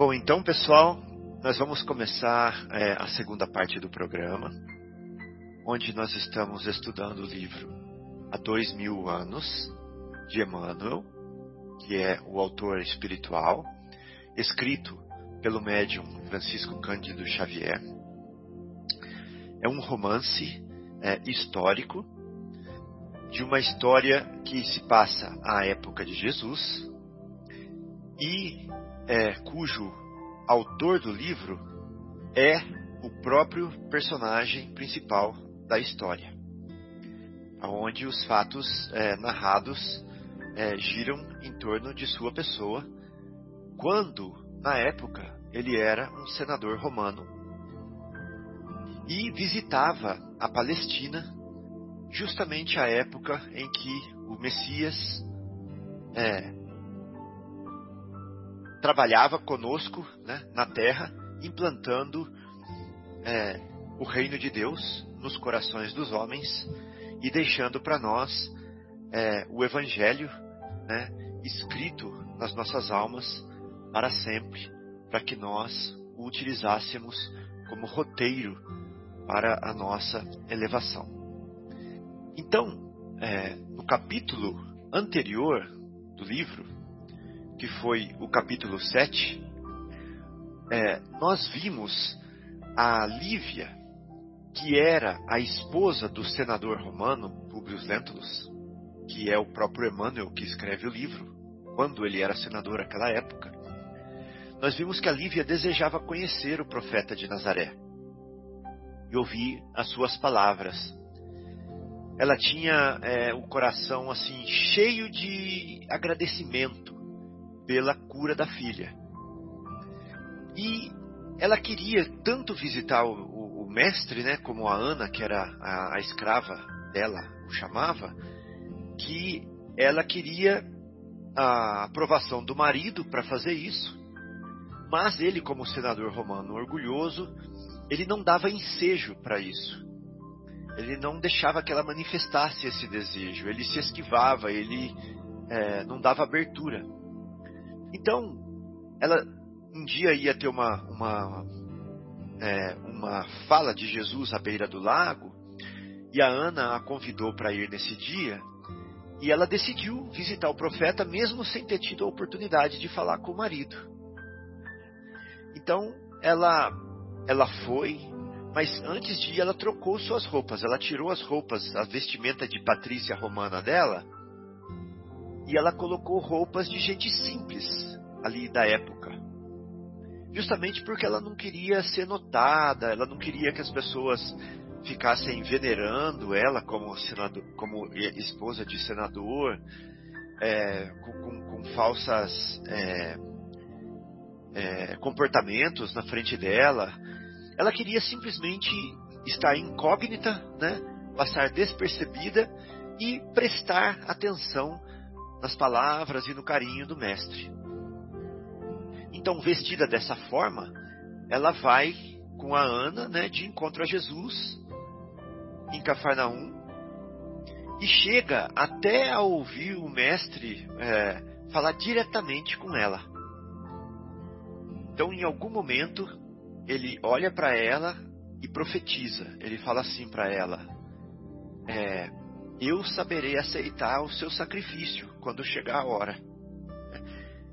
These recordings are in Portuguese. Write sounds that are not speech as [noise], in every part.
Bom, então, pessoal, nós vamos começar é, a segunda parte do programa, onde nós estamos estudando o livro Há Dois Mil Anos, de Emmanuel, que é o autor espiritual, escrito pelo médium Francisco Cândido Xavier. É um romance é, histórico de uma história que se passa à época de Jesus e é, cujo autor do livro é o próprio personagem principal da história, onde os fatos é, narrados é, giram em torno de sua pessoa, quando, na época, ele era um senador romano e visitava a Palestina, justamente a época em que o Messias é, trabalhava conosco né, na terra, implantando é, o reino de Deus nos corações dos homens e deixando para nós é, o Evangelho né, escrito nas nossas almas para sempre, para que nós o utilizássemos como roteiro para a nossa elevação. Então, é, no capítulo anterior do livro, que foi o capítulo 7, é, nós vimos a Lívia, que era a esposa do senador romano Publio Lentulus, que é o próprio Emmanuel que escreve o livro, quando ele era senador naquela época. Nós vimos que a Lívia desejava conhecer o profeta de Nazaré e ouvir as suas palavras. Ela tinha é, o coração assim cheio de agradecimento pela cura da filha. E ela queria tanto visitar o, o, o mestre, né, como a Ana, que era a, a escrava dela, o chamava, que ela queria a aprovação do marido para fazer isso. Mas ele, como senador romano orgulhoso, ele não dava ensejo para isso. Ele não deixava que ela manifestasse esse desejo. Ele se esquivava, ele é, não dava abertura. Então, ela um dia ia ter uma, uma, é, uma fala de Jesus à beira do lago, e a Ana a convidou para ir nesse dia, e ela decidiu visitar o profeta mesmo sem ter tido a oportunidade de falar com o marido. Então, ela, ela foi, mas antes de ir, ela trocou suas roupas. Ela tirou as roupas, a vestimenta de Patrícia romana dela, e ela colocou roupas de gente simples ali da época. Justamente porque ela não queria ser notada, ela não queria que as pessoas ficassem venerando ela como, senador, como esposa de senador, é, com, com, com, falsas é, é, comportamentos na frente dela. Ela queria simplesmente estar incógnita, né, passar despercebida e prestar atenção nas palavras e no carinho do mestre. Então, vestida dessa forma, ela vai com a Ana né, de encontro a Jesus em Cafarnaum e chega até a ouvir o mestre é, falar diretamente com ela. Então, em algum momento, ele olha para ela e profetiza. Ele fala assim para ela: é, Eu saberei aceitar o seu sacrifício quando chegar a hora.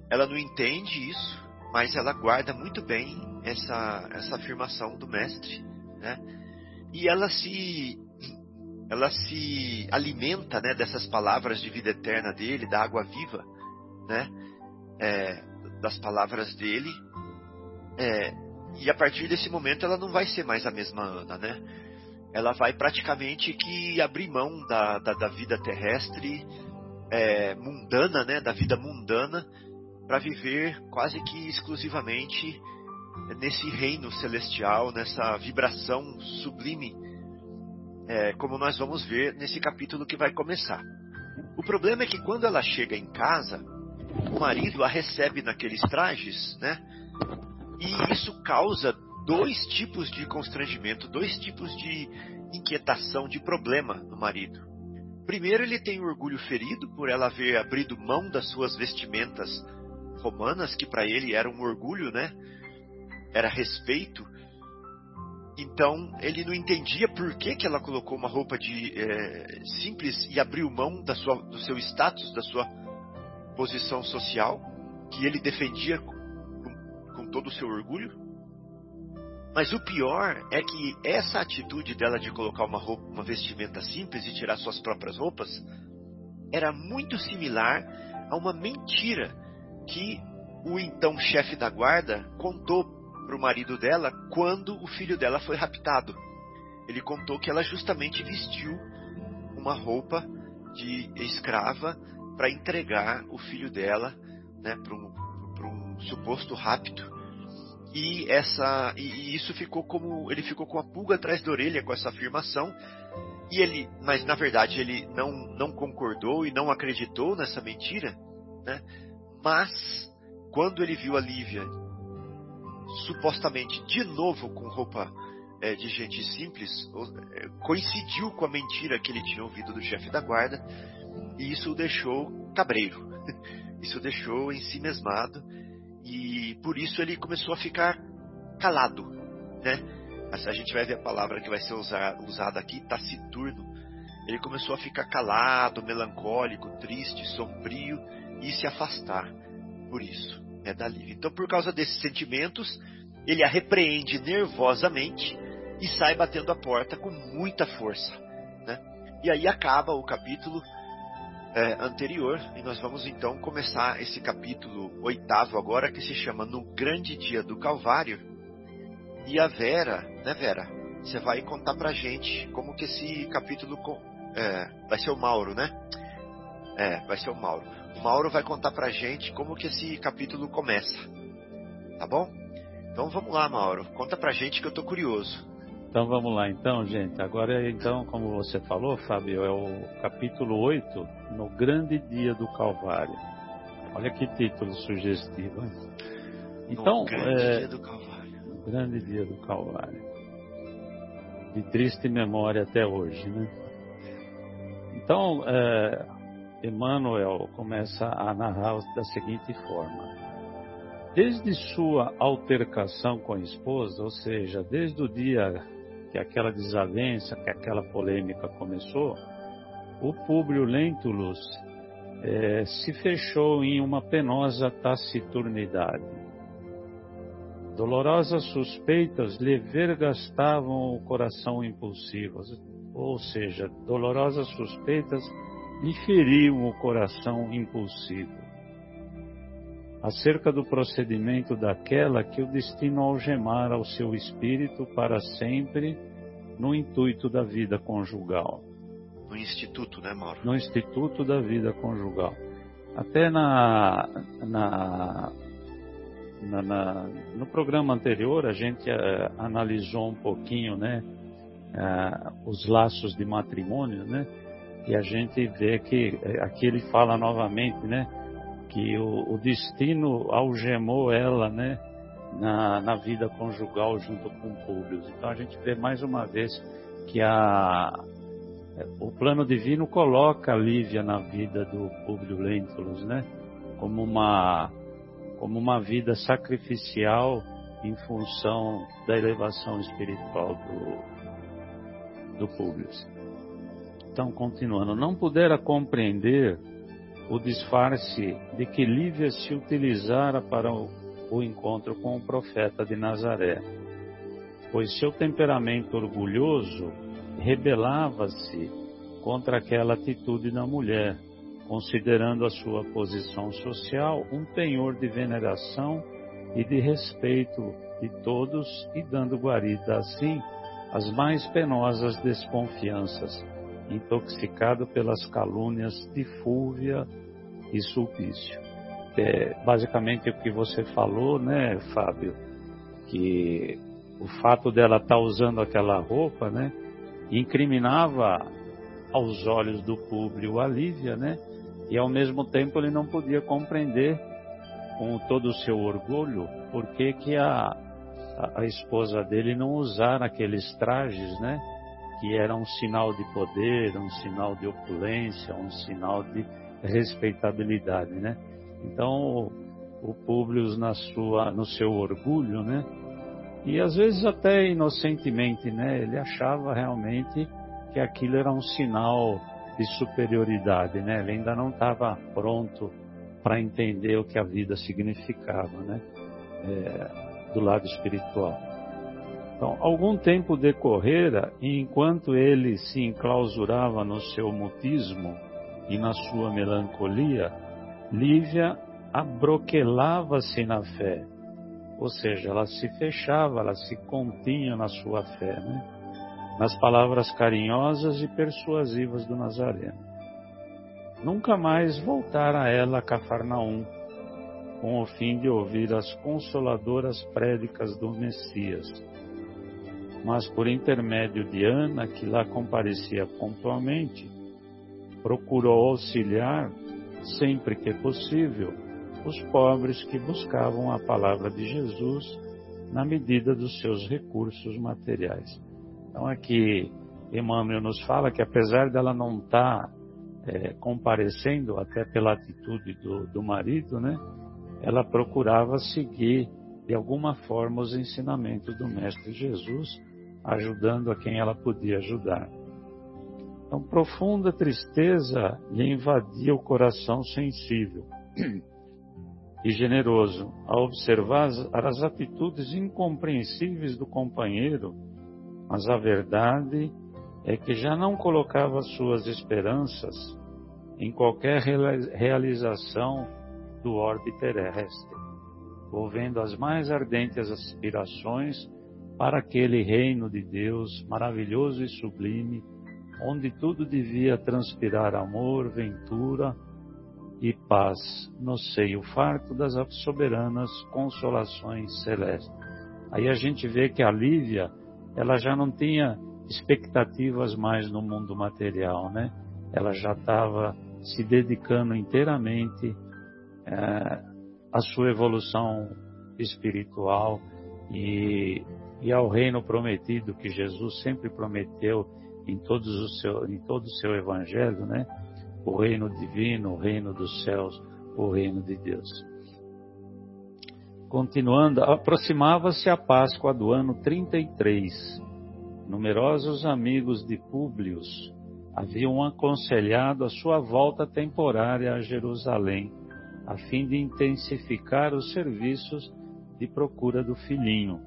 Ela não entende isso, mas ela guarda muito bem essa, essa afirmação do mestre, né? E ela se ela se alimenta, né, dessas palavras de vida eterna dele, da água viva, né? É, das palavras dele. É, e a partir desse momento ela não vai ser mais a mesma Ana, né? Ela vai praticamente que abrir mão da, da, da vida terrestre é, mundana, né, da vida mundana, para viver quase que exclusivamente nesse reino celestial, nessa vibração sublime, é, como nós vamos ver nesse capítulo que vai começar. O problema é que quando ela chega em casa, o marido a recebe naqueles trajes, né? E isso causa dois tipos de constrangimento, dois tipos de inquietação, de problema no marido. Primeiro, ele tem orgulho ferido por ela haver abrido mão das suas vestimentas romanas, que para ele era um orgulho, né? Era respeito. Então ele não entendia por que, que ela colocou uma roupa de é, simples e abriu mão da sua, do seu status, da sua posição social, que ele defendia com, com todo o seu orgulho. Mas o pior é que essa atitude dela de colocar uma roupa, uma vestimenta simples e tirar suas próprias roupas era muito similar a uma mentira que o então chefe da guarda contou para o marido dela quando o filho dela foi raptado. Ele contou que ela justamente vestiu uma roupa de escrava para entregar o filho dela né, para um, um suposto rapto e essa e, isso ficou como ele ficou com a pulga atrás da orelha com essa afirmação. E ele mas na verdade ele não não concordou e não acreditou nessa mentira né? Mas quando ele viu a Lívia supostamente de novo com roupa é, de gente simples é, coincidiu com a mentira que ele tinha ouvido do chefe da guarda e isso o deixou cabreiro. [laughs] Isso o deixou em si mesmado e por isso ele começou a ficar calado, né? A gente vai ver a palavra que vai ser usada aqui, taciturno. Ele começou a ficar calado, melancólico, triste, sombrio e se afastar. Por isso, é da Lívia. Então, por causa desses sentimentos, ele a repreende nervosamente e sai batendo a porta com muita força. Né? E aí acaba o capítulo é, anterior e nós vamos então começar esse capítulo oitavo agora que se chama No Grande Dia do Calvário. E a Vera, né Vera? Você vai contar pra gente como que esse capítulo é, vai ser o Mauro, né? É, vai ser o Mauro. O Mauro vai contar pra gente como que esse capítulo começa. Tá bom? Então vamos lá, Mauro. Conta pra gente que eu tô curioso. Então vamos lá então, gente. Agora então, como você falou, Fábio, é o capítulo 8, no grande dia do Calvário. Olha que título sugestivo. Hein? Então, no grande é, dia do Calvário. No grande dia do Calvário. De triste memória até hoje, né? Então, é, Emmanuel começa a narrar da seguinte forma. Desde sua altercação com a esposa, ou seja, desde o dia que aquela desavença, que aquela polêmica começou, o Públio Lentulus é, se fechou em uma penosa taciturnidade. Dolorosas suspeitas lhe vergastavam o coração impulsivo, ou seja, dolorosas suspeitas lhe feriam o coração impulsivo acerca do procedimento daquela que o destino algemara ao seu espírito para sempre no intuito da vida conjugal. No instituto, né, Mauro? No instituto da vida conjugal. Até na, na, na, na no programa anterior a gente uh, analisou um pouquinho, né, uh, os laços de matrimônio, né, e a gente vê que uh, aqui ele fala novamente, né, que o, o destino algemou ela, né, na, na, vida conjugal junto com Públio. Então a gente vê mais uma vez que a, o plano divino coloca a Lívia na vida do Públio Lentulus, né, como uma, como uma vida sacrificial em função da elevação espiritual do, do Públio. Então, continuando, não pudera compreender o disfarce de que Lívia se utilizara para o, encontro com o profeta de Nazaré, pois seu temperamento orgulhoso rebelava-se contra aquela atitude da mulher, considerando a sua posição social um penhor de veneração e de respeito de todos e dando guarida assim às mais penosas desconfianças intoxicado pelas calúnias de Fúvia e Sulpício. É basicamente o que você falou, né, Fábio? Que o fato dela estar tá usando aquela roupa, né, incriminava aos olhos do público a Lívia, né? E ao mesmo tempo ele não podia compreender com todo o seu orgulho por que, que a, a, esposa dele não usar aqueles trajes, né? Que era um sinal de poder, um sinal de opulência, um sinal de respeitabilidade, né? Então, o Públio na sua, no seu orgulho, né? E às vezes até inocentemente, né? Ele achava realmente que aquilo era um sinal de superioridade, né? Ele ainda não estava pronto para entender o que a vida significava, né? É, do lado espiritual. Então, algum tempo decorrera e enquanto ele se enclausurava no seu mutismo e na sua melancolia, Lívia abroquelava-se na fé, ou seja, ela se fechava, ela se continha na sua fé, né? nas palavras carinhosas e persuasivas do Nazareno. Nunca mais voltara a ela a Cafarnaum, com o fim de ouvir as consoladoras prédicas do Messias mas por intermédio de Ana, que lá comparecia pontualmente, procurou auxiliar, sempre que possível, os pobres que buscavam a palavra de Jesus na medida dos seus recursos materiais. Então aqui Emmanuel nos fala que apesar dela não estar tá, é, comparecendo, até pela atitude do, do marido, né, ela procurava seguir de alguma forma os ensinamentos do Mestre Jesus ajudando a quem ela podia ajudar. Então, profunda tristeza lhe invadia o coração sensível [clears throat] e generoso ao observar as atitudes incompreensíveis do companheiro, mas a verdade é que já não colocava suas esperanças em qualquer realização do orbe terrestre, envolvendo as mais ardentes aspirações para aquele reino de Deus maravilhoso e sublime, onde tudo devia transpirar amor, ventura e paz no seio farto das soberanas consolações celestes. Aí a gente vê que a Lívia, ela já não tinha expectativas mais no mundo material, né? Ela já estava se dedicando inteiramente é, à sua evolução espiritual e e ao reino prometido que Jesus sempre prometeu em, todos o seu, em todo o seu evangelho, né? O reino divino, o reino dos céus, o reino de Deus. Continuando, aproximava-se a Páscoa do ano 33. Numerosos amigos de Públio haviam aconselhado a sua volta temporária a Jerusalém, a fim de intensificar os serviços de procura do filhinho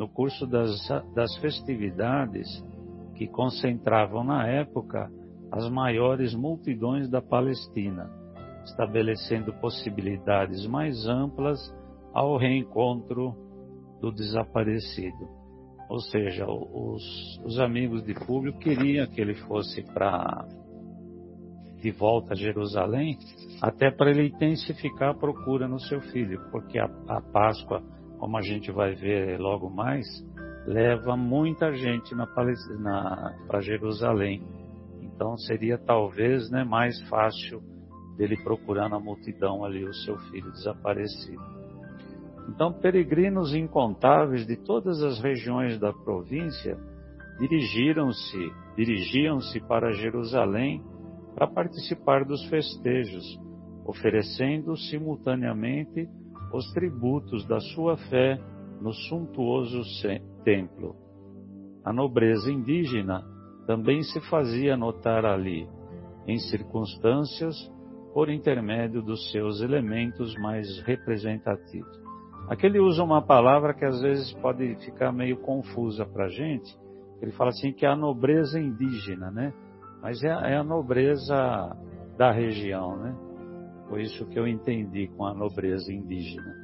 no curso das, das festividades que concentravam na época as maiores multidões da Palestina, estabelecendo possibilidades mais amplas ao reencontro do desaparecido. Ou seja, os, os amigos de Públio queriam que ele fosse para de volta a Jerusalém, até para ele intensificar a procura no seu filho, porque a, a Páscoa como a gente vai ver logo mais, leva muita gente para Jerusalém. Então seria talvez né, mais fácil dele procurar na multidão ali o seu filho desaparecido. Então peregrinos incontáveis de todas as regiões da província dirigiram-se, dirigiam-se para Jerusalém para participar dos festejos, oferecendo simultaneamente os tributos da sua fé no suntuoso templo. A nobreza indígena também se fazia notar ali, em circunstâncias por intermédio dos seus elementos mais representativos. Aqui ele usa uma palavra que às vezes pode ficar meio confusa para a gente. Ele fala assim que é a nobreza indígena, né? Mas é, é a nobreza da região, né? Foi isso que eu entendi com a nobreza indígena.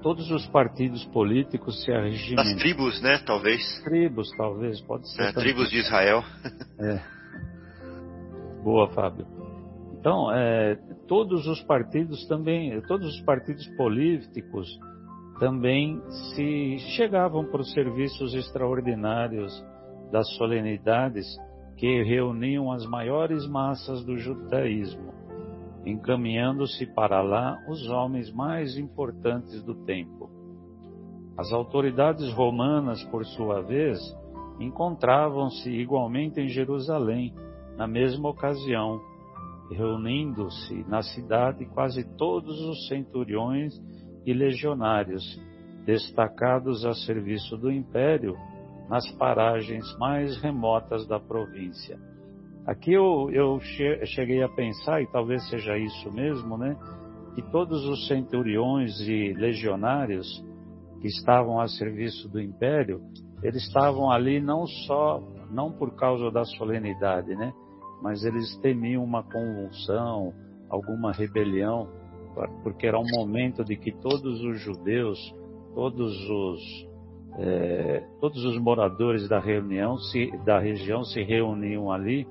Todos os partidos políticos se arregimentaram. As tribos, né? Talvez. Tribos, talvez, pode ser. É, tribos de Israel. [laughs] É. Boa, Fábio. Então, é, todos os partidos também, todos os partidos políticos também se chegavam para os serviços extraordinários das solenidades que reuniam as maiores massas do judaísmo, encaminhando-se para lá os homens mais importantes do tempo. As autoridades romanas, por sua vez, encontravam-se igualmente em Jerusalém, na mesma ocasião, reunindo-se na cidade quase todos os centuriões e legionários, destacados a serviço do império nas paragens mais remotas da província. Aqui eu, eu cheguei a pensar, e talvez seja isso mesmo, né? Que todos os centuriões e legionários que estavam a serviço do império, eles estavam ali não só, não por causa da solenidade, né? Mas eles temiam uma convulsão, alguma rebelião, porque era um momento de que todos os judeus, todos os é, todos os moradores da reunião se, da região se reuniam ali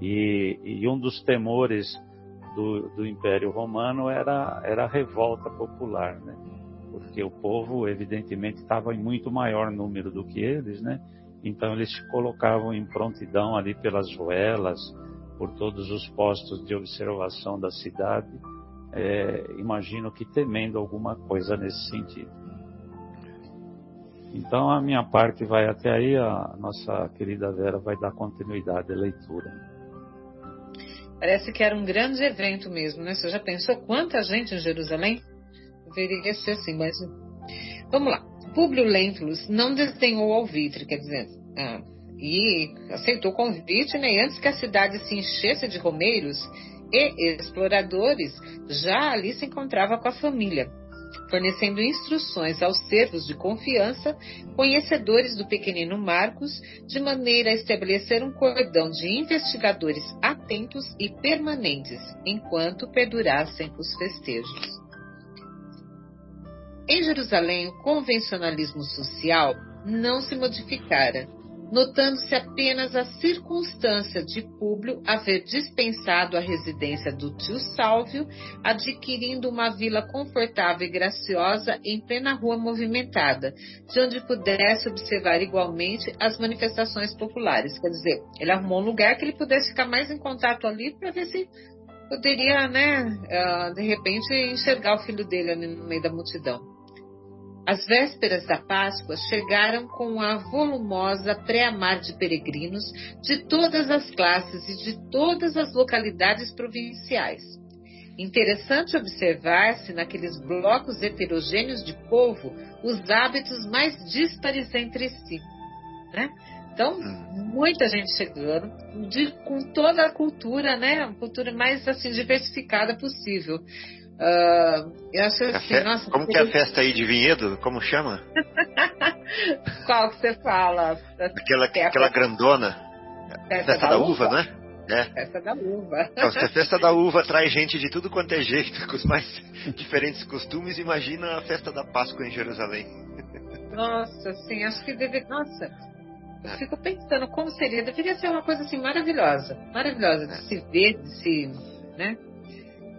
e, e um dos temores do, do, Império Romano era, era a revolta popular, né? Porque o povo, evidentemente, estava em muito maior número do que eles, né? Então eles se colocavam em prontidão ali pelas ruelas, por todos os postos de observação da cidade, é, imagino que temendo alguma coisa nesse sentido. Então a minha parte vai até aí, a nossa querida Vera vai dar continuidade à leitura. Parece que era um grande evento mesmo, né? Você já pensou quanta gente em Jerusalém? Deveria ser assim, mas. Vamos lá. Públio Lentulus não desdenhou o alvitre, quer dizer, ah, e aceitou o convite, né? E antes que a cidade se enchesse de romeiros e exploradores, já ali se encontrava com a família fornecendo instruções aos servos de confiança, conhecedores do pequenino Marcos, de maneira a estabelecer um cordão de investigadores atentos e permanentes, enquanto perdurassem os festejos. Em Jerusalém, o convencionalismo social não se modificara, notando-se apenas a circunstância de Públio haver dispensado a residência do tio Sálvio, adquirindo uma vila confortável e graciosa em plena rua movimentada, de onde pudesse observar igualmente as manifestações populares. Quer dizer, ele arrumou um lugar que ele pudesse ficar mais em contato ali para ver se poderia, né, ah, de repente, enxergar o filho dele ali no meio da multidão. As vésperas da Páscoa chegaram com a volumosa pré-amar de peregrinos de todas as classes e de todas as localidades provinciais. Interessante observar-se naqueles blocos heterogêneos de povo os hábitos mais díspares entre si. Né? Então, hum. muita gente chegando, de, com toda a cultura, né? A cultura mais assim diversificada possível. Uh, eu acho assim, fe... nossa, Como que é a festa aí de Vinhedo? Como chama? [laughs] Qual que você fala? Aquela, é aquela grandona. Festa, festa da, da, uva, uva, né? É. Festa da uva. Se a [laughs] festa da uva traz gente de tudo quanto é jeito, com os mais [laughs] diferentes costumes, imagina a festa da Páscoa em Jerusalém. Nossa, sim, acho que deve. Nossa, eu é. fico pensando como seria. Deveria ser uma coisa assim maravilhosa. Maravilhosa de é. se ver, de se. né?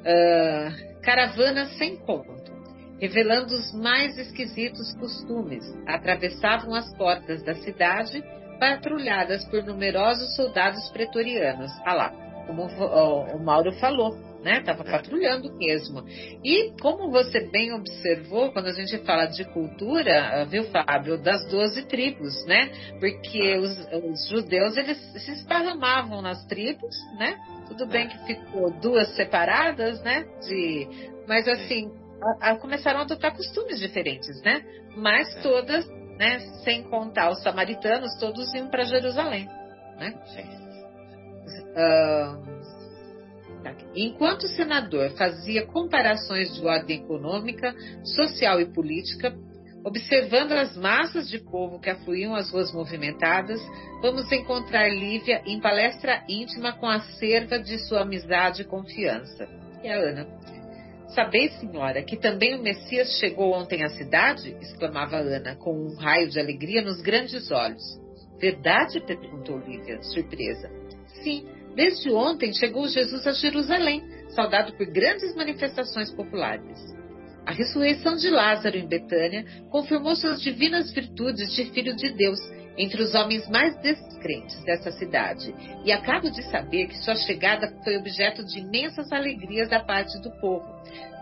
Uh, Caravana sem conto, revelando os mais esquisitos costumes, atravessavam as portas da cidade, patrulhadas por numerosos soldados pretorianos. Ah lá, como o Mauro falou, né? Tava é. patrulhando mesmo. E como você bem observou, quando a gente fala de cultura, viu, Fábio, das doze tribos, né? Porque é. os, os, judeus eles se esparramavam nas tribos, né? Tudo bem que ficou duas separadas, né? De, mas assim, a, a, começaram a adotar costumes diferentes, né? Mas é. todas, né? Sem contar os samaritanos, todos iam para Jerusalém, né? Uh, enquanto o senador fazia comparações de ordem econômica, social e política, Observando as massas de povo que afluíam às ruas movimentadas, vamos encontrar Lívia em palestra íntima com a serva de sua amizade e confiança. É a Ana. Sabeis, senhora, que também o Messias chegou ontem à cidade? exclamava Ana, com um raio de alegria nos grandes olhos. Verdade? perguntou Lívia, surpresa. Sim, desde ontem chegou Jesus a Jerusalém, saudado por grandes manifestações populares. A ressurreição de Lázaro em Betânia confirmou suas divinas virtudes de filho de Deus entre os homens mais descrentes dessa cidade, e acabo de saber que sua chegada foi objeto de imensas alegrias da parte do povo.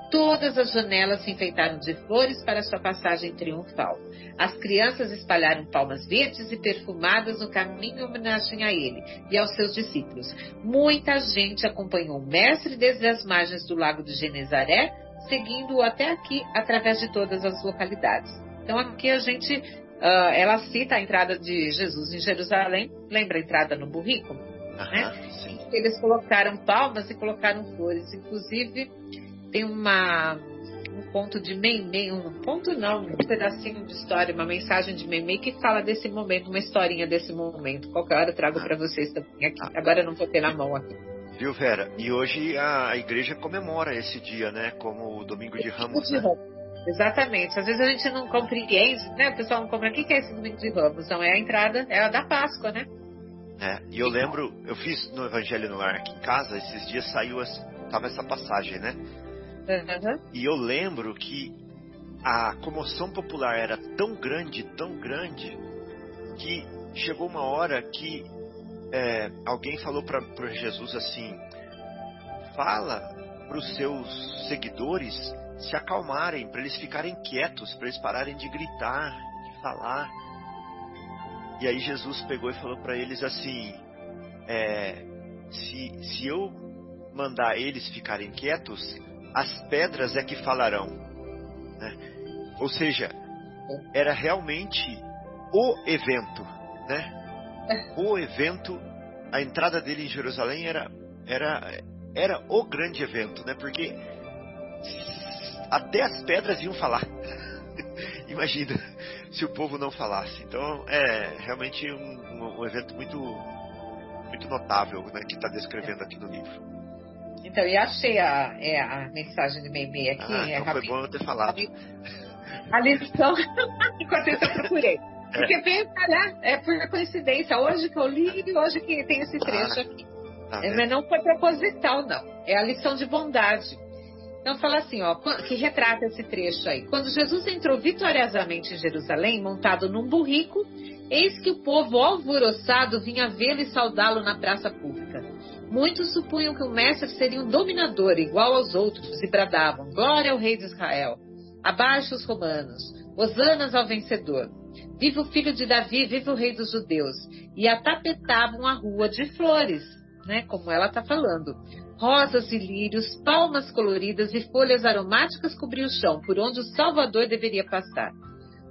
Todas as janelas se enfeitaram de flores para sua passagem triunfal. As crianças espalharam palmas verdes e perfumadas no caminho em homenagem a ele e aos seus discípulos. Muita gente acompanhou o mestre desde as margens do lago de Genezaré, seguindo-o até aqui através de todas as localidades. Então aqui a gente, uh, ela cita a entrada de Jesus em Jerusalém, lembra a entrada no burrico? né? Eles colocaram palmas e colocaram flores, inclusive tem uma, um ponto de Meimei, um ponto não, um pedacinho de história, uma mensagem de Meimei que fala desse momento, uma historinha desse momento. Qualquer hora eu trago para vocês também aqui. Agora eu não vou ter na mão aqui. Viu, Vera? E hoje a igreja comemora esse dia, né? Como o Domingo de Ramos. Né? Exatamente. Às vezes a gente não compreende, né? O pessoal não compreende o que é esse Domingo de Ramos. Não é a entrada, é a da Páscoa, né? É, e eu lembro, eu fiz no Evangelho no Ar aqui em casa, esses dias saiu, tava essa passagem, né? Uhum. E eu lembro que a comoção popular era tão grande, tão grande, que chegou uma hora que é, alguém falou para Jesus assim: fala para os seus seguidores se acalmarem, para eles ficarem quietos, para eles pararem de gritar, de falar. E aí Jesus pegou e falou para eles assim: é, se, se eu mandar eles ficarem quietos, as pedras é que falarão. Né? Ou seja, era realmente o evento, né? O evento, a entrada dele em Jerusalém era, era, era o grande evento, né? Porque até as pedras iam falar. [laughs] Imagina se o povo não falasse. Então é realmente um, um evento muito, muito notável, né? Que está descrevendo aqui no livro. Então, e achei a, é, a mensagem de Meimei aqui. Ah, é então foi bom eu ter falado. A lição, [laughs] enquanto isso eu procurei. Porque veio parar, é por coincidência. Hoje que eu li e hoje que tem esse trecho ah, aqui. Tá Mas não foi proposital, não. É a lição de bondade. Então fala assim, ó, que retrata esse trecho aí. Quando Jesus entrou vitoriosamente em Jerusalém, montado num burrico, eis que o povo alvoroçado vinha vê-lo e saudá-lo na praça pública. Muitos supunham que o mestre seria um dominador igual aos outros e bradavam: Glória ao rei de Israel! Abaixo os romanos! Hosanas ao vencedor! Viva o filho de Davi, viva o rei dos judeus! E atapetavam a rua de flores, né? Como ela está falando. Rosas e lírios, palmas coloridas e folhas aromáticas cobriam o chão por onde o Salvador deveria passar.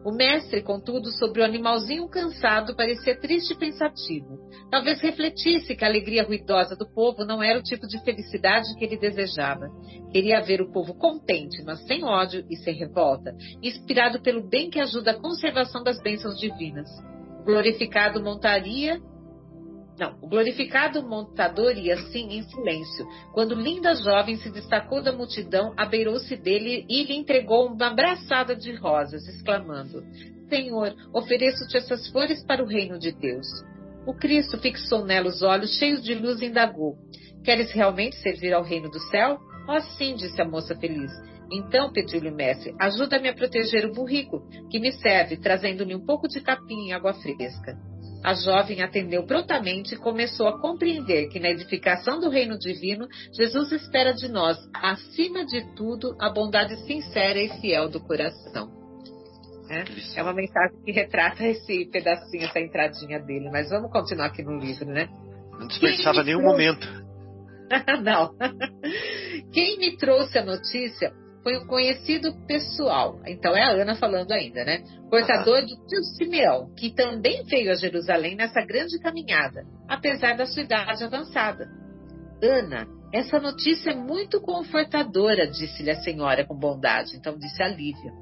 O mestre, contudo, sobre o animalzinho cansado, parecia triste e pensativo. Talvez refletisse que a alegria ruidosa do povo não era o tipo de felicidade que ele desejava. Queria ver o povo contente, mas sem ódio e sem revolta, inspirado pelo bem que ajuda a conservação das bênçãos divinas. Glorificado montaria não, o glorificado montador ia assim em silêncio. Quando linda jovem se destacou da multidão, abeirou-se dele e lhe entregou uma abraçada de rosas, exclamando: Senhor, ofereço-te essas flores para o reino de Deus. O Cristo fixou nela os olhos cheios de luz e indagou: Queres realmente servir ao reino do céu? Oh, sim, disse a moça feliz. Então pediu-lhe o mestre: Ajuda-me a proteger o burrico, que me serve, trazendo-lhe um pouco de capim e água fresca. A jovem atendeu prontamente e começou a compreender que na edificação do reino divino, Jesus espera de nós, acima de tudo, a bondade sincera e fiel do coração. É, é uma mensagem que retrata esse pedacinho, essa entradinha dele. Mas vamos continuar aqui no livro, né? Não desperdiçava nenhum momento. [laughs] Não. Quem me trouxe a notícia foi um conhecido pessoal. Então é a Ana falando ainda, né? Portador de tio Simeão, que também veio a Jerusalém nessa grande caminhada, apesar da sua idade avançada. Ana, essa notícia é muito confortadora, disse-lhe a senhora com bondade. Então disse a Lívia.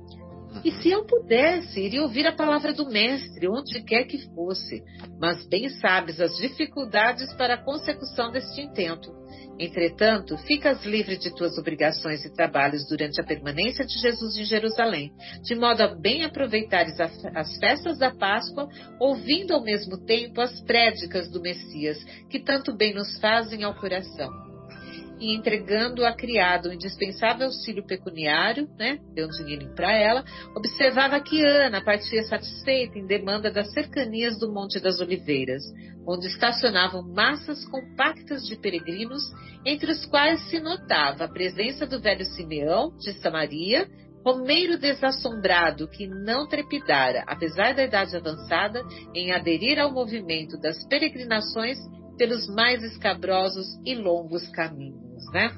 E se eu pudesse, iria ouvir a palavra do Mestre, onde quer que fosse. Mas bem sabes as dificuldades para a consecução deste intento. Entretanto, ficas livre de tuas obrigações e trabalhos durante a permanência de Jesus em Jerusalém, de modo a bem aproveitares as festas da Páscoa, ouvindo ao mesmo tempo as prédicas do Messias, que tanto bem nos fazem ao coração. E entregando a criado o indispensável auxílio pecuniário, né, deu um dinheirinho para ela, observava que Ana partia satisfeita em demanda das cercanias do Monte das Oliveiras, onde estacionavam massas compactas de peregrinos, entre os quais se notava a presença do velho Simeão de Samaria, Romeiro desassombrado que não trepidara, apesar da idade avançada, em aderir ao movimento das peregrinações pelos mais escabrosos e longos caminhos, né?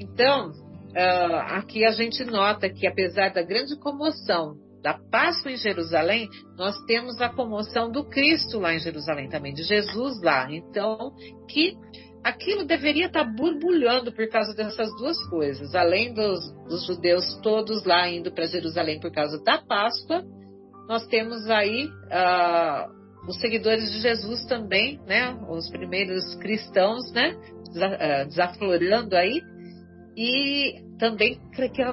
Então, uh, aqui a gente nota que apesar da grande comoção da Páscoa em Jerusalém, nós temos a comoção do Cristo lá em Jerusalém também, de Jesus lá. Então, que aquilo deveria estar borbulhando por causa dessas duas coisas. Além dos, dos judeus todos lá indo para Jerusalém por causa da Páscoa, nós temos aí uh, os seguidores de Jesus também, né? Os primeiros cristãos, né? Eh, desaflorando aí e também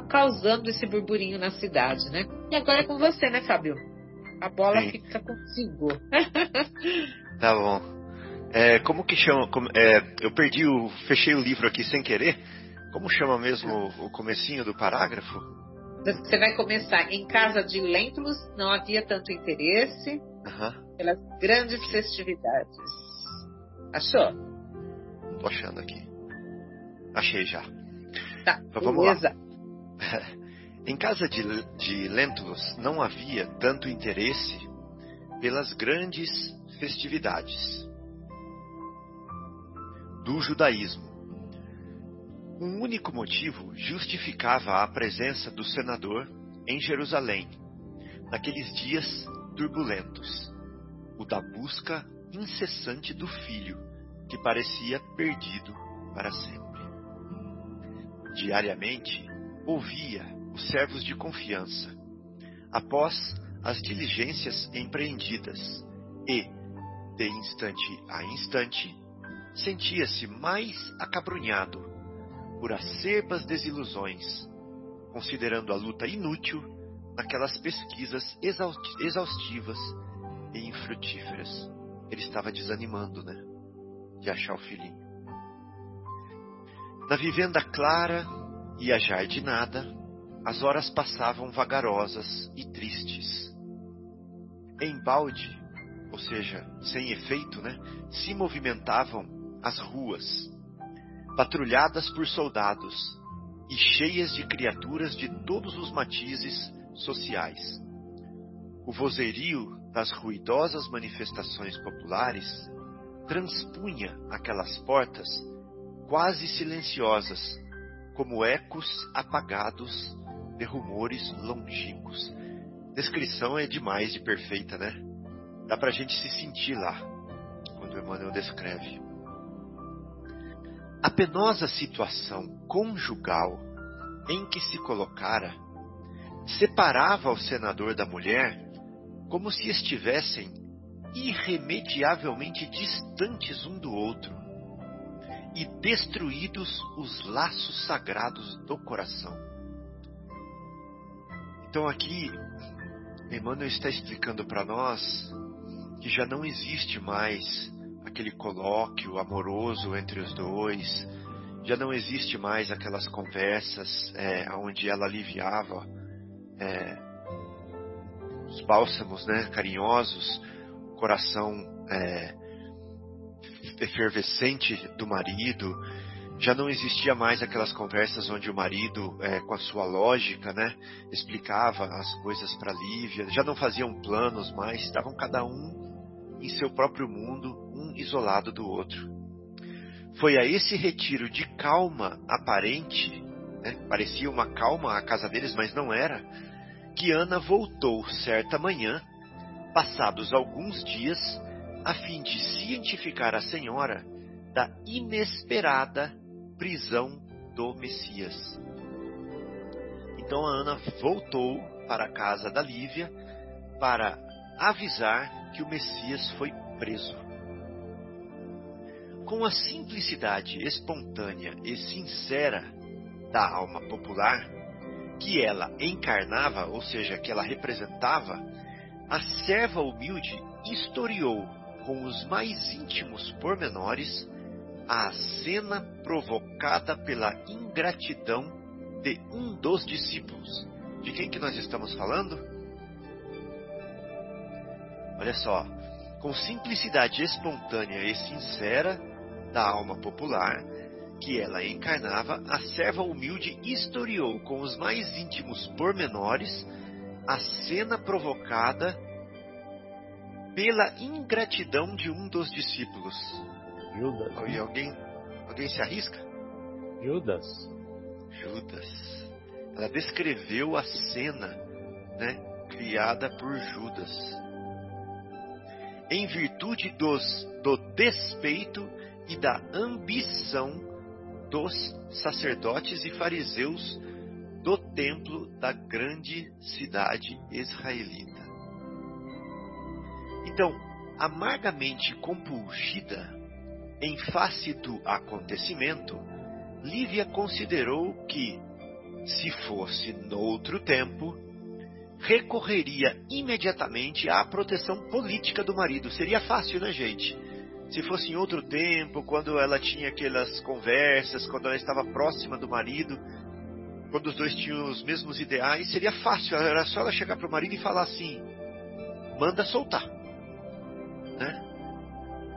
causando esse burburinho na cidade, né? E agora é com você, né, Fábio? A bola Sim. fica contigo. [laughs] tá bom. É, como que chama? Como, é, eu perdi o, fechei o livro aqui sem querer. Como chama mesmo o, o comecinho do parágrafo? Você vai começar em casa de Lentulus, não havia tanto interesse. Uhum pelas grandes festividades. Achou? Tô achando aqui. Achei já. Tá, então, vamos beleza. lá. [laughs] em casa de, de Lentulus não havia tanto interesse pelas grandes festividades do judaísmo. Um único motivo justificava a presença do senador em Jerusalém naqueles dias turbulentos o da busca incessante do filho, que parecia perdido para sempre. Diariamente, ouvia os servos de confiança, após as diligências empreendidas, e, de instante a instante, sentia-se mais acabrunhado por acerbas desilusões, considerando a luta inútil naquelas pesquisas exaustivas e infrutíferas. Ele estava desanimando, né? De achar o filhinho. Na vivenda clara e ajardinada, as horas passavam vagarosas e tristes. Em balde, ou seja, sem efeito, né? Se movimentavam as ruas, patrulhadas por soldados e cheias de criaturas de todos os matizes sociais. O vozerio das ruidosas manifestações populares transpunha aquelas portas quase silenciosas, como ecos apagados de rumores longínquos. Descrição é demais de perfeita, né? Dá pra gente se sentir lá, quando Emmanuel descreve. A penosa situação conjugal em que se colocara separava o senador da mulher como se estivessem irremediavelmente distantes um do outro e destruídos os laços sagrados do coração. Então aqui, Emmanuel está explicando para nós que já não existe mais aquele colóquio amoroso entre os dois, já não existe mais aquelas conversas é, onde ela aliviava é, os bálsamos né, carinhosos, coração é, efervescente do marido. Já não existia mais aquelas conversas onde o marido, é, com a sua lógica, né, explicava as coisas para Lívia. Já não faziam planos mais, estavam cada um em seu próprio mundo, um isolado do outro. Foi a esse retiro de calma aparente, né, parecia uma calma a casa deles, mas não era, que Ana voltou certa manhã, passados alguns dias, a fim de cientificar a senhora da inesperada prisão do Messias. Então a Ana voltou para a casa da Lívia para avisar que o Messias foi preso. Com a simplicidade espontânea e sincera da alma popular, que ela encarnava, ou seja, que ela representava, a serva humilde historiou com os mais íntimos pormenores a cena provocada pela ingratidão de um dos discípulos. De quem que nós estamos falando? Olha só, com simplicidade espontânea e sincera da alma popular, que ela encarnava, a serva humilde historiou com os mais íntimos pormenores a cena provocada pela ingratidão de um dos discípulos. Judas. E alguém, alguém se arrisca? Judas. Judas. Ela descreveu a cena, né, criada por Judas. Em virtude dos, do despeito e da ambição dos sacerdotes e fariseus do templo da grande cidade israelita. Então, amargamente compungida em face do acontecimento, Lívia considerou que, se fosse noutro tempo, recorreria imediatamente à proteção política do marido. Seria fácil, né, gente? Se fosse em outro tempo, quando ela tinha aquelas conversas, quando ela estava próxima do marido, quando os dois tinham os mesmos ideais, seria fácil. Era só ela chegar para o marido e falar assim: manda soltar. Né?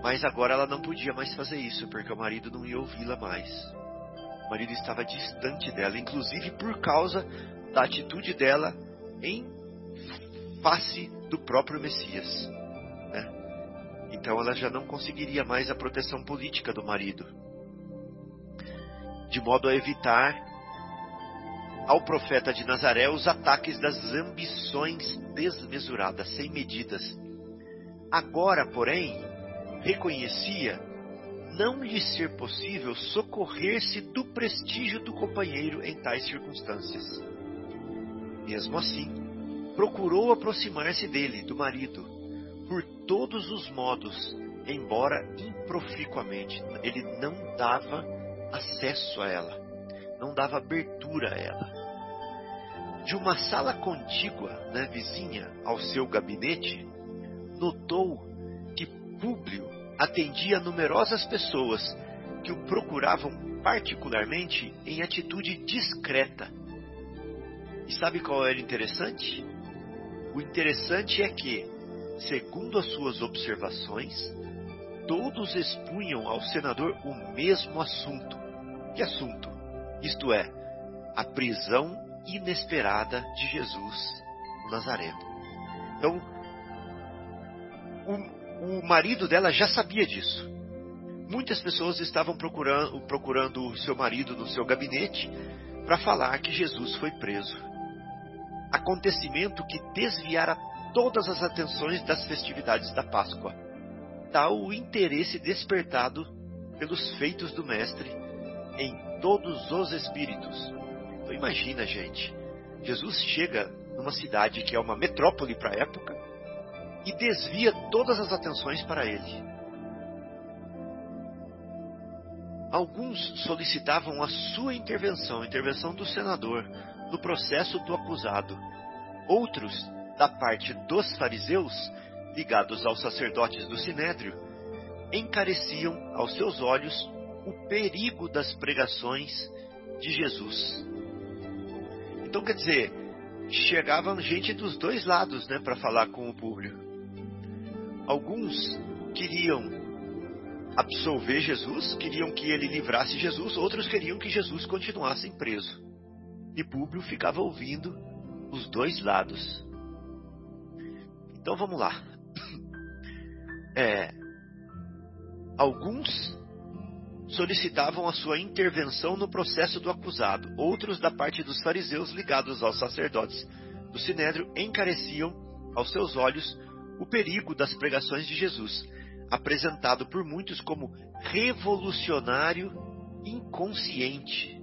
Mas agora ela não podia mais fazer isso, porque o marido não ia ouvi-la mais. O marido estava distante dela, inclusive por causa da atitude dela em face do próprio Messias. Então ela já não conseguiria mais a proteção política do marido. De modo a evitar ao profeta de Nazaré os ataques das ambições desmesuradas, sem medidas. Agora, porém, reconhecia não lhe ser possível socorrer-se do prestígio do companheiro em tais circunstâncias. Mesmo assim, procurou aproximar-se dele, do marido, por todos os modos, embora improficuamente. Ele não dava acesso a ela, não dava abertura a ela. De uma sala contígua, né, vizinha ao seu gabinete, notou que Públio atendia numerosas pessoas que o procuravam particularmente em atitude discreta. E sabe qual era interessante? O interessante é que segundo as suas observações, todos expunham ao senador o mesmo assunto. Que assunto? Isto é, a prisão inesperada de Jesus no Nazareno. Então, o, o marido dela já sabia disso. Muitas pessoas estavam procurando, procurando o seu marido no seu gabinete para falar que Jesus foi preso. Acontecimento que desviara todas as atenções das festividades da Páscoa. Tal o interesse despertado pelos feitos do Mestre em todos os espíritos. Então imagina, gente, Jesus chega numa cidade que é uma metrópole para a época e desvia todas as atenções para ele. Alguns solicitavam a sua intervenção, a intervenção do senador, no processo do acusado. Outros da parte dos fariseus, ligados aos sacerdotes do sinédrio, encareciam aos seus olhos o perigo das pregações de Jesus. Então, quer dizer, chegavam gente dos dois lados né, para falar com o público. Alguns queriam absolver Jesus, queriam que ele livrasse Jesus, outros queriam que Jesus continuasse preso. E Públio ficava ouvindo os dois lados. Então vamos lá. É, alguns solicitavam a sua intervenção no processo do acusado, outros, da parte dos fariseus ligados aos sacerdotes do sinédrio, encareciam aos seus olhos o perigo das pregações de Jesus, apresentado por muitos como revolucionário inconsciente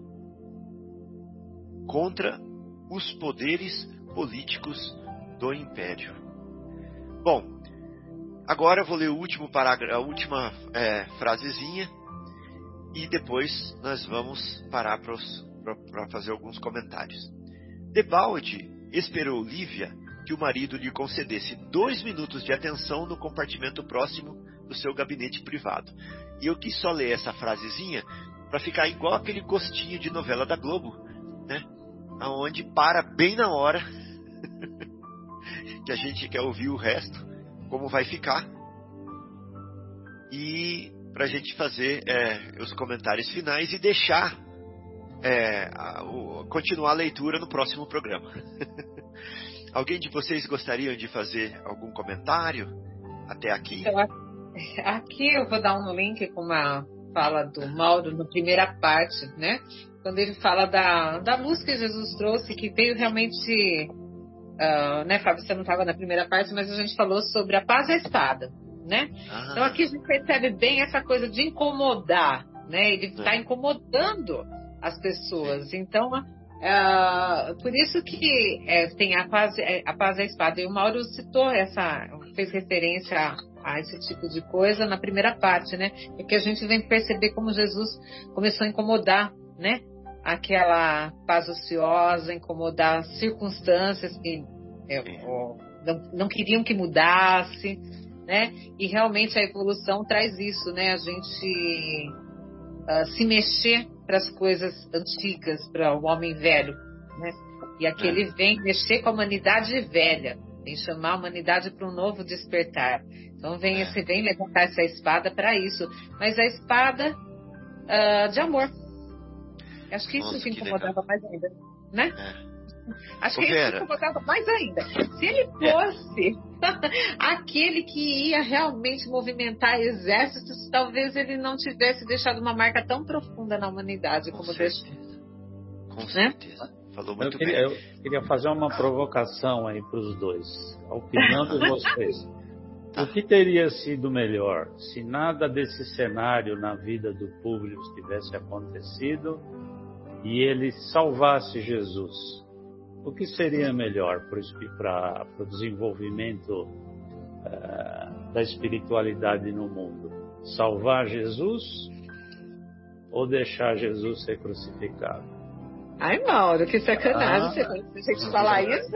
contra os poderes políticos do império. Bom, agora eu vou ler o último parágrafo, a última é, frasezinha e depois nós vamos parar para fazer alguns comentários. Debalde esperou Lívia que o marido lhe concedesse dois minutos de atenção no compartimento próximo do seu gabinete privado. E eu quis só ler essa frasezinha para ficar igual aquele gostinho de novela da Globo, né? Aonde para bem na hora [laughs] que a gente quer ouvir o resto, como vai ficar. E para a gente fazer é, os comentários finais e deixar é, a, o, continuar a leitura no próximo programa. [laughs] Alguém de vocês gostariam de fazer algum comentário até aqui? Aqui eu vou dar um link com uma fala do Mauro na primeira parte, né? Quando ele fala da, da luz que Jesus trouxe, que veio realmente. Uh, né, Fábio, você não estava na primeira parte, mas a gente falou sobre a paz e a espada, né? Ah. Então aqui a gente percebe bem essa coisa de incomodar, né? Ele está é. incomodando as pessoas. Então, uh, por isso que é, tem a paz, é, a paz e a espada. E o Mauro citou essa, fez referência a, a esse tipo de coisa na primeira parte, né? É que a gente vem perceber como Jesus começou a incomodar, né? Aquela paz ociosa, incomodar circunstâncias que é, não, não queriam que mudasse, né? E realmente a evolução traz isso, né? A gente uh, se mexer para as coisas antigas, para o homem velho, né? E aquele é. vem mexer com a humanidade velha, vem chamar a humanidade para um novo despertar. Então vem é. esse vem levantar essa espada para isso, mas a espada uh, de amor. Acho que Nossa, isso te incomodava mais ainda, né? É. Acho que isso te incomodava mais ainda. Se ele é. fosse [laughs] aquele que ia realmente movimentar exércitos, talvez ele não tivesse deixado uma marca tão profunda na humanidade Com como deixou. Com né? certeza. Né? Falou muito eu queria, bem. Eu queria fazer uma provocação aí para os dois. A opinião de vocês. O que teria sido melhor se nada desse cenário na vida do público tivesse acontecido e ele salvasse Jesus? O que seria melhor para o desenvolvimento uh, da espiritualidade no mundo? Salvar Jesus ou deixar Jesus ser crucificado? Ai, Mauro, que sacanagem ah, você gente falar isso.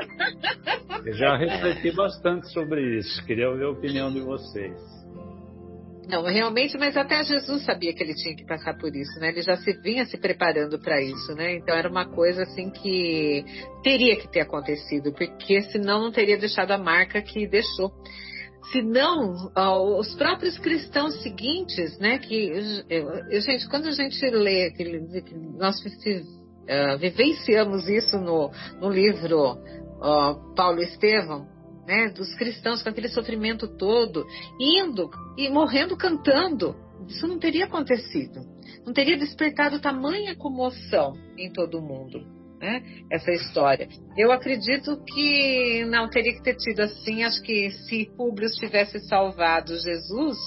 Eu já refleti bastante sobre isso. Queria ouvir a opinião de vocês. Não, realmente, mas até Jesus sabia que ele tinha que passar por isso, né? Ele já se vinha se preparando para isso, né? Então era uma coisa assim que teria que ter acontecido, porque senão não teria deixado a marca que deixou. Senão, uh, os próprios cristãos seguintes, né? Que, eu, gente, quando a gente lê, que nós uh, vivenciamos isso no, no livro uh, Paulo Estevão, né, dos cristãos com aquele sofrimento todo, indo e morrendo cantando. Isso não teria acontecido. Não teria despertado tamanha comoção em todo o mundo. Né, essa história. Eu acredito que não teria que ter tido assim. Acho que se Públio tivesse salvado Jesus,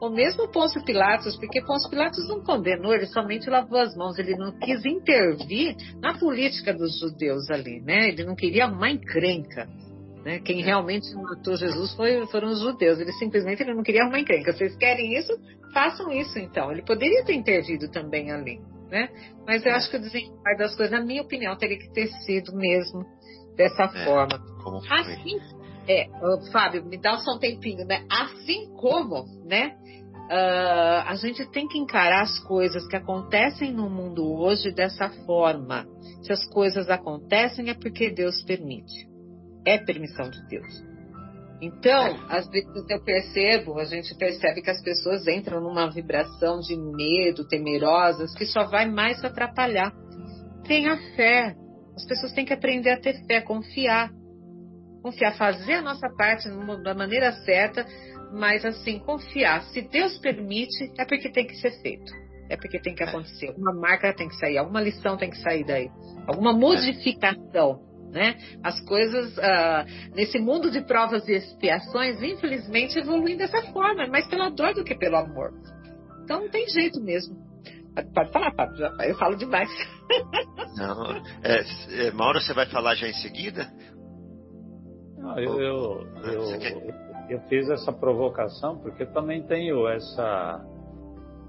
ou mesmo Pôncio Pilatos, porque Pôncio Pilatos não condenou, ele somente lavou as mãos, ele não quis intervir na política dos judeus ali, né? Ele não queria arrumar encrenca. Né? Quem realmente matou Jesus foi, foram os judeus. Ele simplesmente ele não queria arrumar encrenca. Vocês querem isso? Façam isso então. Ele poderia ter intervido também ali. Né? Mas eu acho que o desenrolar das coisas, na minha opinião, teria que ter sido mesmo dessa é, forma. Assim, é, Fábio, me dá só um tempinho, né? Assim como, né? Uh, a gente tem que encarar as coisas que acontecem no mundo hoje dessa forma. Se as coisas acontecem é porque Deus permite é permissão de Deus. Então, às vezes eu percebo, a gente percebe que as pessoas entram numa vibração de medo, temerosas, que só vai mais atrapalhar. Tenha fé. As pessoas têm que aprender a ter fé, confiar. Confiar, fazer a nossa parte da maneira certa, mas assim, confiar. Se Deus permite, é porque tem que ser feito. É porque tem que acontecer. Uma marca tem que sair, alguma lição tem que sair daí. Alguma modificação. Né? As coisas, uh, nesse mundo de provas e expiações, infelizmente, evoluem dessa forma, mais pela dor do que pelo amor. Então não tem jeito mesmo. Pode falar, Pablo, eu falo demais. [laughs] Não, é, é, Mauro, você vai falar já em seguida? Não, eu, eu, eu, eu, fiz essa provocação porque também tenho essa,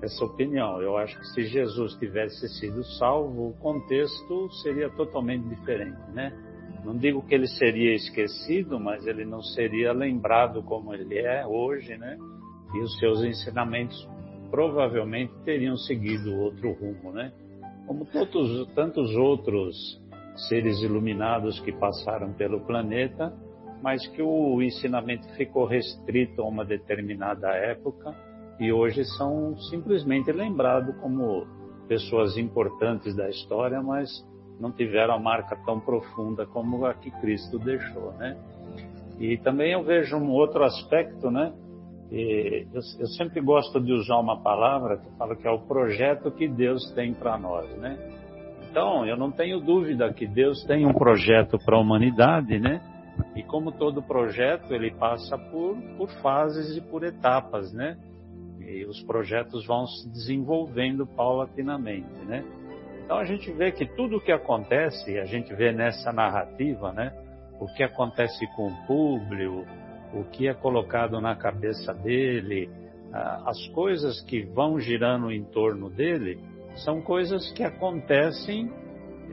essa opinião. Eu acho que se Jesus tivesse sido salvo, o contexto seria totalmente diferente, né? Não digo que ele seria esquecido, mas ele não seria lembrado como ele é hoje, né? e os seus ensinamentos provavelmente teriam seguido outro rumo, né? Como todos, tantos outros seres iluminados que passaram pelo planeta, mas que o ensinamento ficou restrito a uma determinada época e hoje são simplesmente lembrados como pessoas importantes da história, mas não tiveram a marca tão profunda como a que Cristo deixou, né? E também eu vejo um outro aspecto, né? Eu, eu, sempre gosto de usar uma palavra que fala que é o projeto que Deus tem para nós, né? Então, eu não tenho dúvida que Deus tem um projeto para a humanidade, né? E como todo projeto, ele passa por, por fases e por etapas, né? E os projetos vão se desenvolvendo paulatinamente, né? Então a gente vê que tudo o que acontece, a gente vê nessa narrativa, né? O que acontece com o público, o que é colocado na cabeça dele, as coisas que vão girando em torno dele, são coisas que acontecem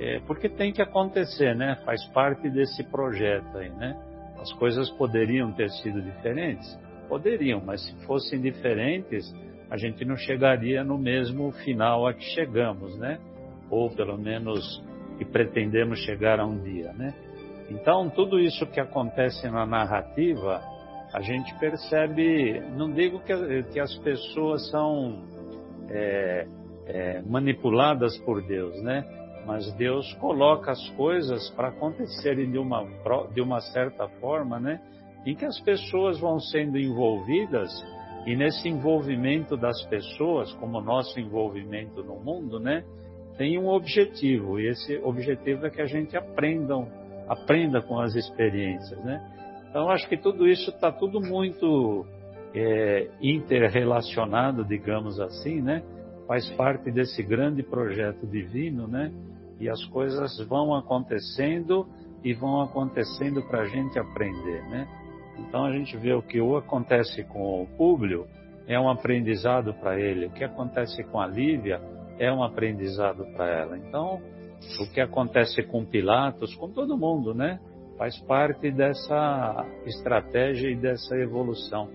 é, porque tem que acontecer, né? Faz parte desse projeto aí, né? As coisas poderiam ter sido diferentes? Poderiam, mas se fossem diferentes, a gente não chegaria no mesmo final a que chegamos, né? Ou pelo menos que pretendemos chegar a um dia, né? Então, tudo isso que acontece na narrativa, a gente percebe, não digo que, que as pessoas são é, é, manipuladas por Deus, né? Mas Deus coloca as coisas para acontecerem de uma, de uma certa forma, né? Em que as pessoas vão sendo envolvidas e nesse envolvimento das pessoas, como nosso envolvimento no mundo, né? Tem um objetivo e esse objetivo é que a gente aprenda, aprenda com as experiências, né? Então acho que tudo isso está tudo muito é, interrelacionado, digamos assim, né? faz parte desse grande projeto divino, né? E as coisas vão acontecendo e vão acontecendo para a gente aprender, né? Então a gente vê o que acontece com o Públio é um aprendizado para ele, o que acontece com a Lívia é um aprendizado para ela. Então, o que acontece com Pilatos, com todo mundo, né? Faz parte dessa estratégia e dessa evolução.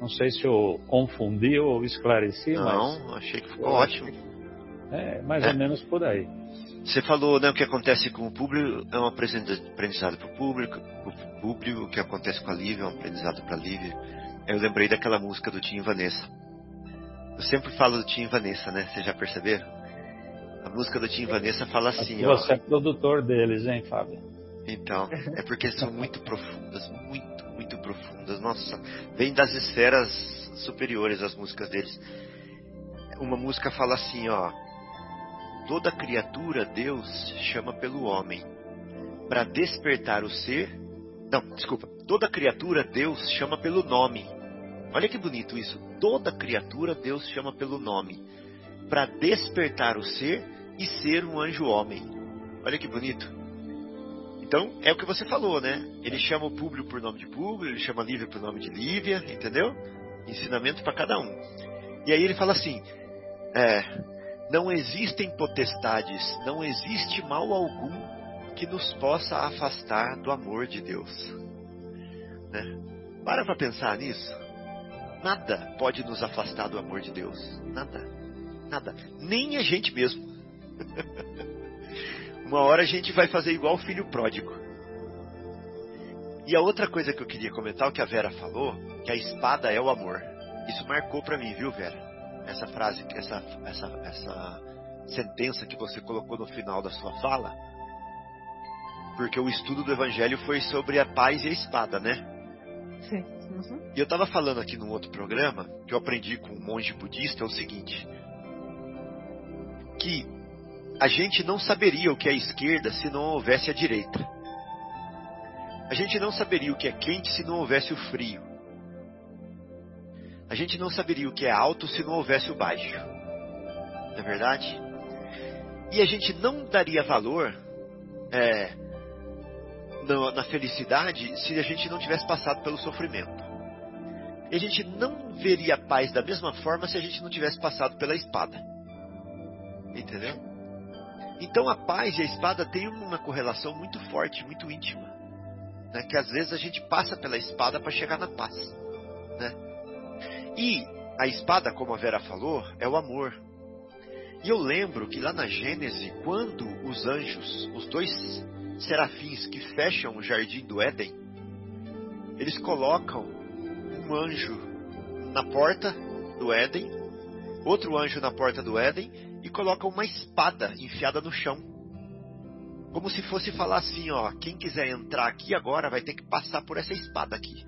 Não sei se eu confundi ou esclareci, Não, mas. Não, achei que ficou ótimo. É, mais é. ou menos por aí. Você falou né, o que acontece com o público é um aprendizado para o público, o público, o que acontece com a Lívia é um aprendizado para a Lívia. Eu lembrei daquela música do Tim Vanessa. Eu sempre falo do Tim Vanessa, né? Vocês já perceberam? A música do Tim Vanessa fala assim, Você ó. Você é produtor deles, hein, Fábio? Então, é porque são [laughs] muito profundas, muito muito profundas. Nossa, vem das esferas superiores as músicas deles. Uma música fala assim, ó: Toda criatura Deus chama pelo homem para despertar o ser. Não, desculpa. Toda criatura Deus chama pelo nome. Olha que bonito isso. Toda criatura Deus chama pelo nome para despertar o ser e ser um anjo homem. Olha que bonito. Então, é o que você falou, né? Ele chama o Públio por nome de Públio, ele chama a Lívia por nome de Lívia, entendeu? Ensinamento para cada um. E aí ele fala assim: é, não existem potestades, não existe mal algum que nos possa afastar do amor de Deus. Né? Para para pensar nisso. Nada pode nos afastar do amor de Deus. Nada. Nada. Nem a gente mesmo. [laughs] Uma hora a gente vai fazer igual o filho pródigo. E a outra coisa que eu queria comentar, o que a Vera falou, que a espada é o amor. Isso marcou para mim, viu, Vera? Essa frase, essa, essa, essa sentença que você colocou no final da sua fala. Porque o estudo do Evangelho foi sobre a paz e a espada, né? Sim. Uhum. E eu estava falando aqui num outro programa, que eu aprendi com um monge budista, é o seguinte. Que a gente não saberia o que é esquerda se não houvesse a direita. A gente não saberia o que é quente se não houvesse o frio. A gente não saberia o que é alto se não houvesse o baixo. Não é verdade? E a gente não daria valor é, na felicidade se a gente não tivesse passado pelo sofrimento. E a gente não veria a paz da mesma forma se a gente não tivesse passado pela espada. Entendeu? Então a paz e a espada têm uma correlação muito forte, muito íntima. Né? Que às vezes a gente passa pela espada para chegar na paz. Né? E a espada, como a Vera falou, é o amor. E eu lembro que lá na Gênese, quando os anjos, os dois serafins que fecham o jardim do Éden, eles colocam um anjo na porta do Éden, outro anjo na porta do Éden e colocam uma espada enfiada no chão. Como se fosse falar assim, ó, quem quiser entrar aqui agora vai ter que passar por essa espada aqui.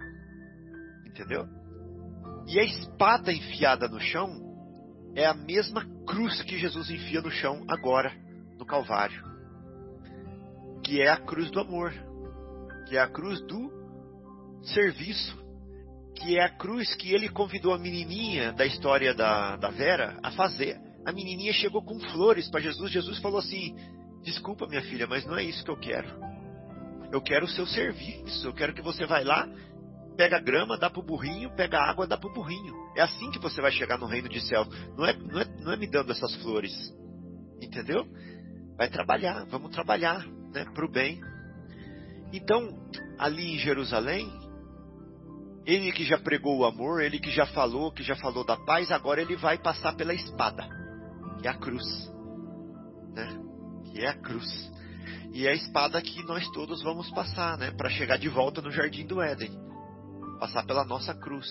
Entendeu? E a espada enfiada no chão é a mesma cruz que Jesus enfia no chão agora, no Calvário. Que é a cruz do amor. Que é a cruz do serviço. Que é a cruz que ele convidou a menininha da história da, da Vera a fazer. A menininha chegou com flores para Jesus. Jesus falou assim: Desculpa, minha filha, mas não é isso que eu quero. Eu quero o seu serviço. Eu quero que você vai lá pega grama, dá pro burrinho, pega água, dá pro burrinho. É assim que você vai chegar no reino de céu. Não é, não é, não é me dando essas flores. Entendeu? Vai trabalhar, vamos trabalhar, né, pro bem. Então, ali em Jerusalém, ele que já pregou o amor, ele que já falou, que já falou da paz, agora ele vai passar pela espada, que é a cruz, né? Que é a cruz. E é a espada que nós todos vamos passar, né, para chegar de volta no jardim do Éden passar pela nossa cruz,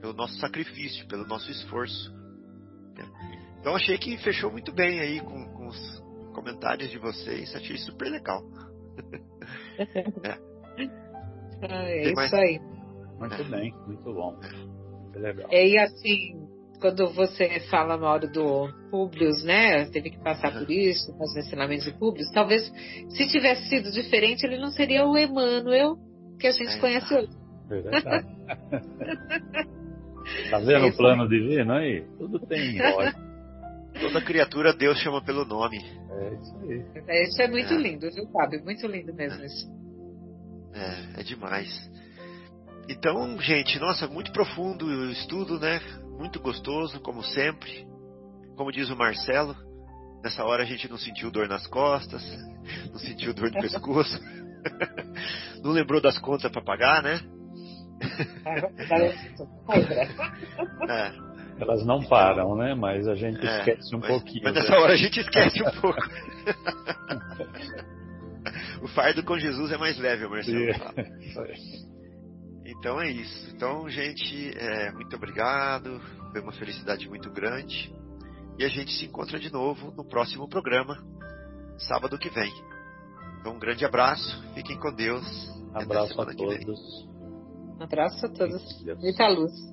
pelo nosso sacrifício, pelo nosso esforço. Então achei que fechou muito bem aí com, comentários de vocês, achei super legal. [laughs] é. Ah, é isso mais... aí. Muito é. bem, muito bom. Muito legal. É, e assim, quando você fala na hora do Publius, né? Teve que passar por isso, com os ensinamentos de Publius. Talvez, se tivesse sido diferente, ele não seria o Emmanuel que a gente é, conhece hoje. É verdade. [laughs] tá vendo o plano divino aí? Tudo tem lógica. Toda criatura Deus chama pelo nome. É isso aí. É, isso é muito é. lindo, viu, Fábio? Muito lindo mesmo é. isso. É, é demais. Então, gente, nossa, muito profundo o estudo, né? Muito gostoso, como sempre. Como diz o Marcelo, nessa hora a gente não sentiu dor nas costas, não sentiu dor no pescoço, [laughs] não lembrou das contas para pagar, né? [laughs] É. Elas não param, né? Mas a gente é, esquece um mas, pouquinho. Mas nessa né? hora a gente esquece um pouco. [laughs] o fardo com Jesus é mais leve, Marcelo. Então é isso. Então, gente, é, muito obrigado. Foi uma felicidade muito grande. E a gente se encontra de novo no próximo programa, sábado que vem. Então, um grande abraço. Fiquem com Deus. Abraço a todos. Um abraço a todos. Muita luz.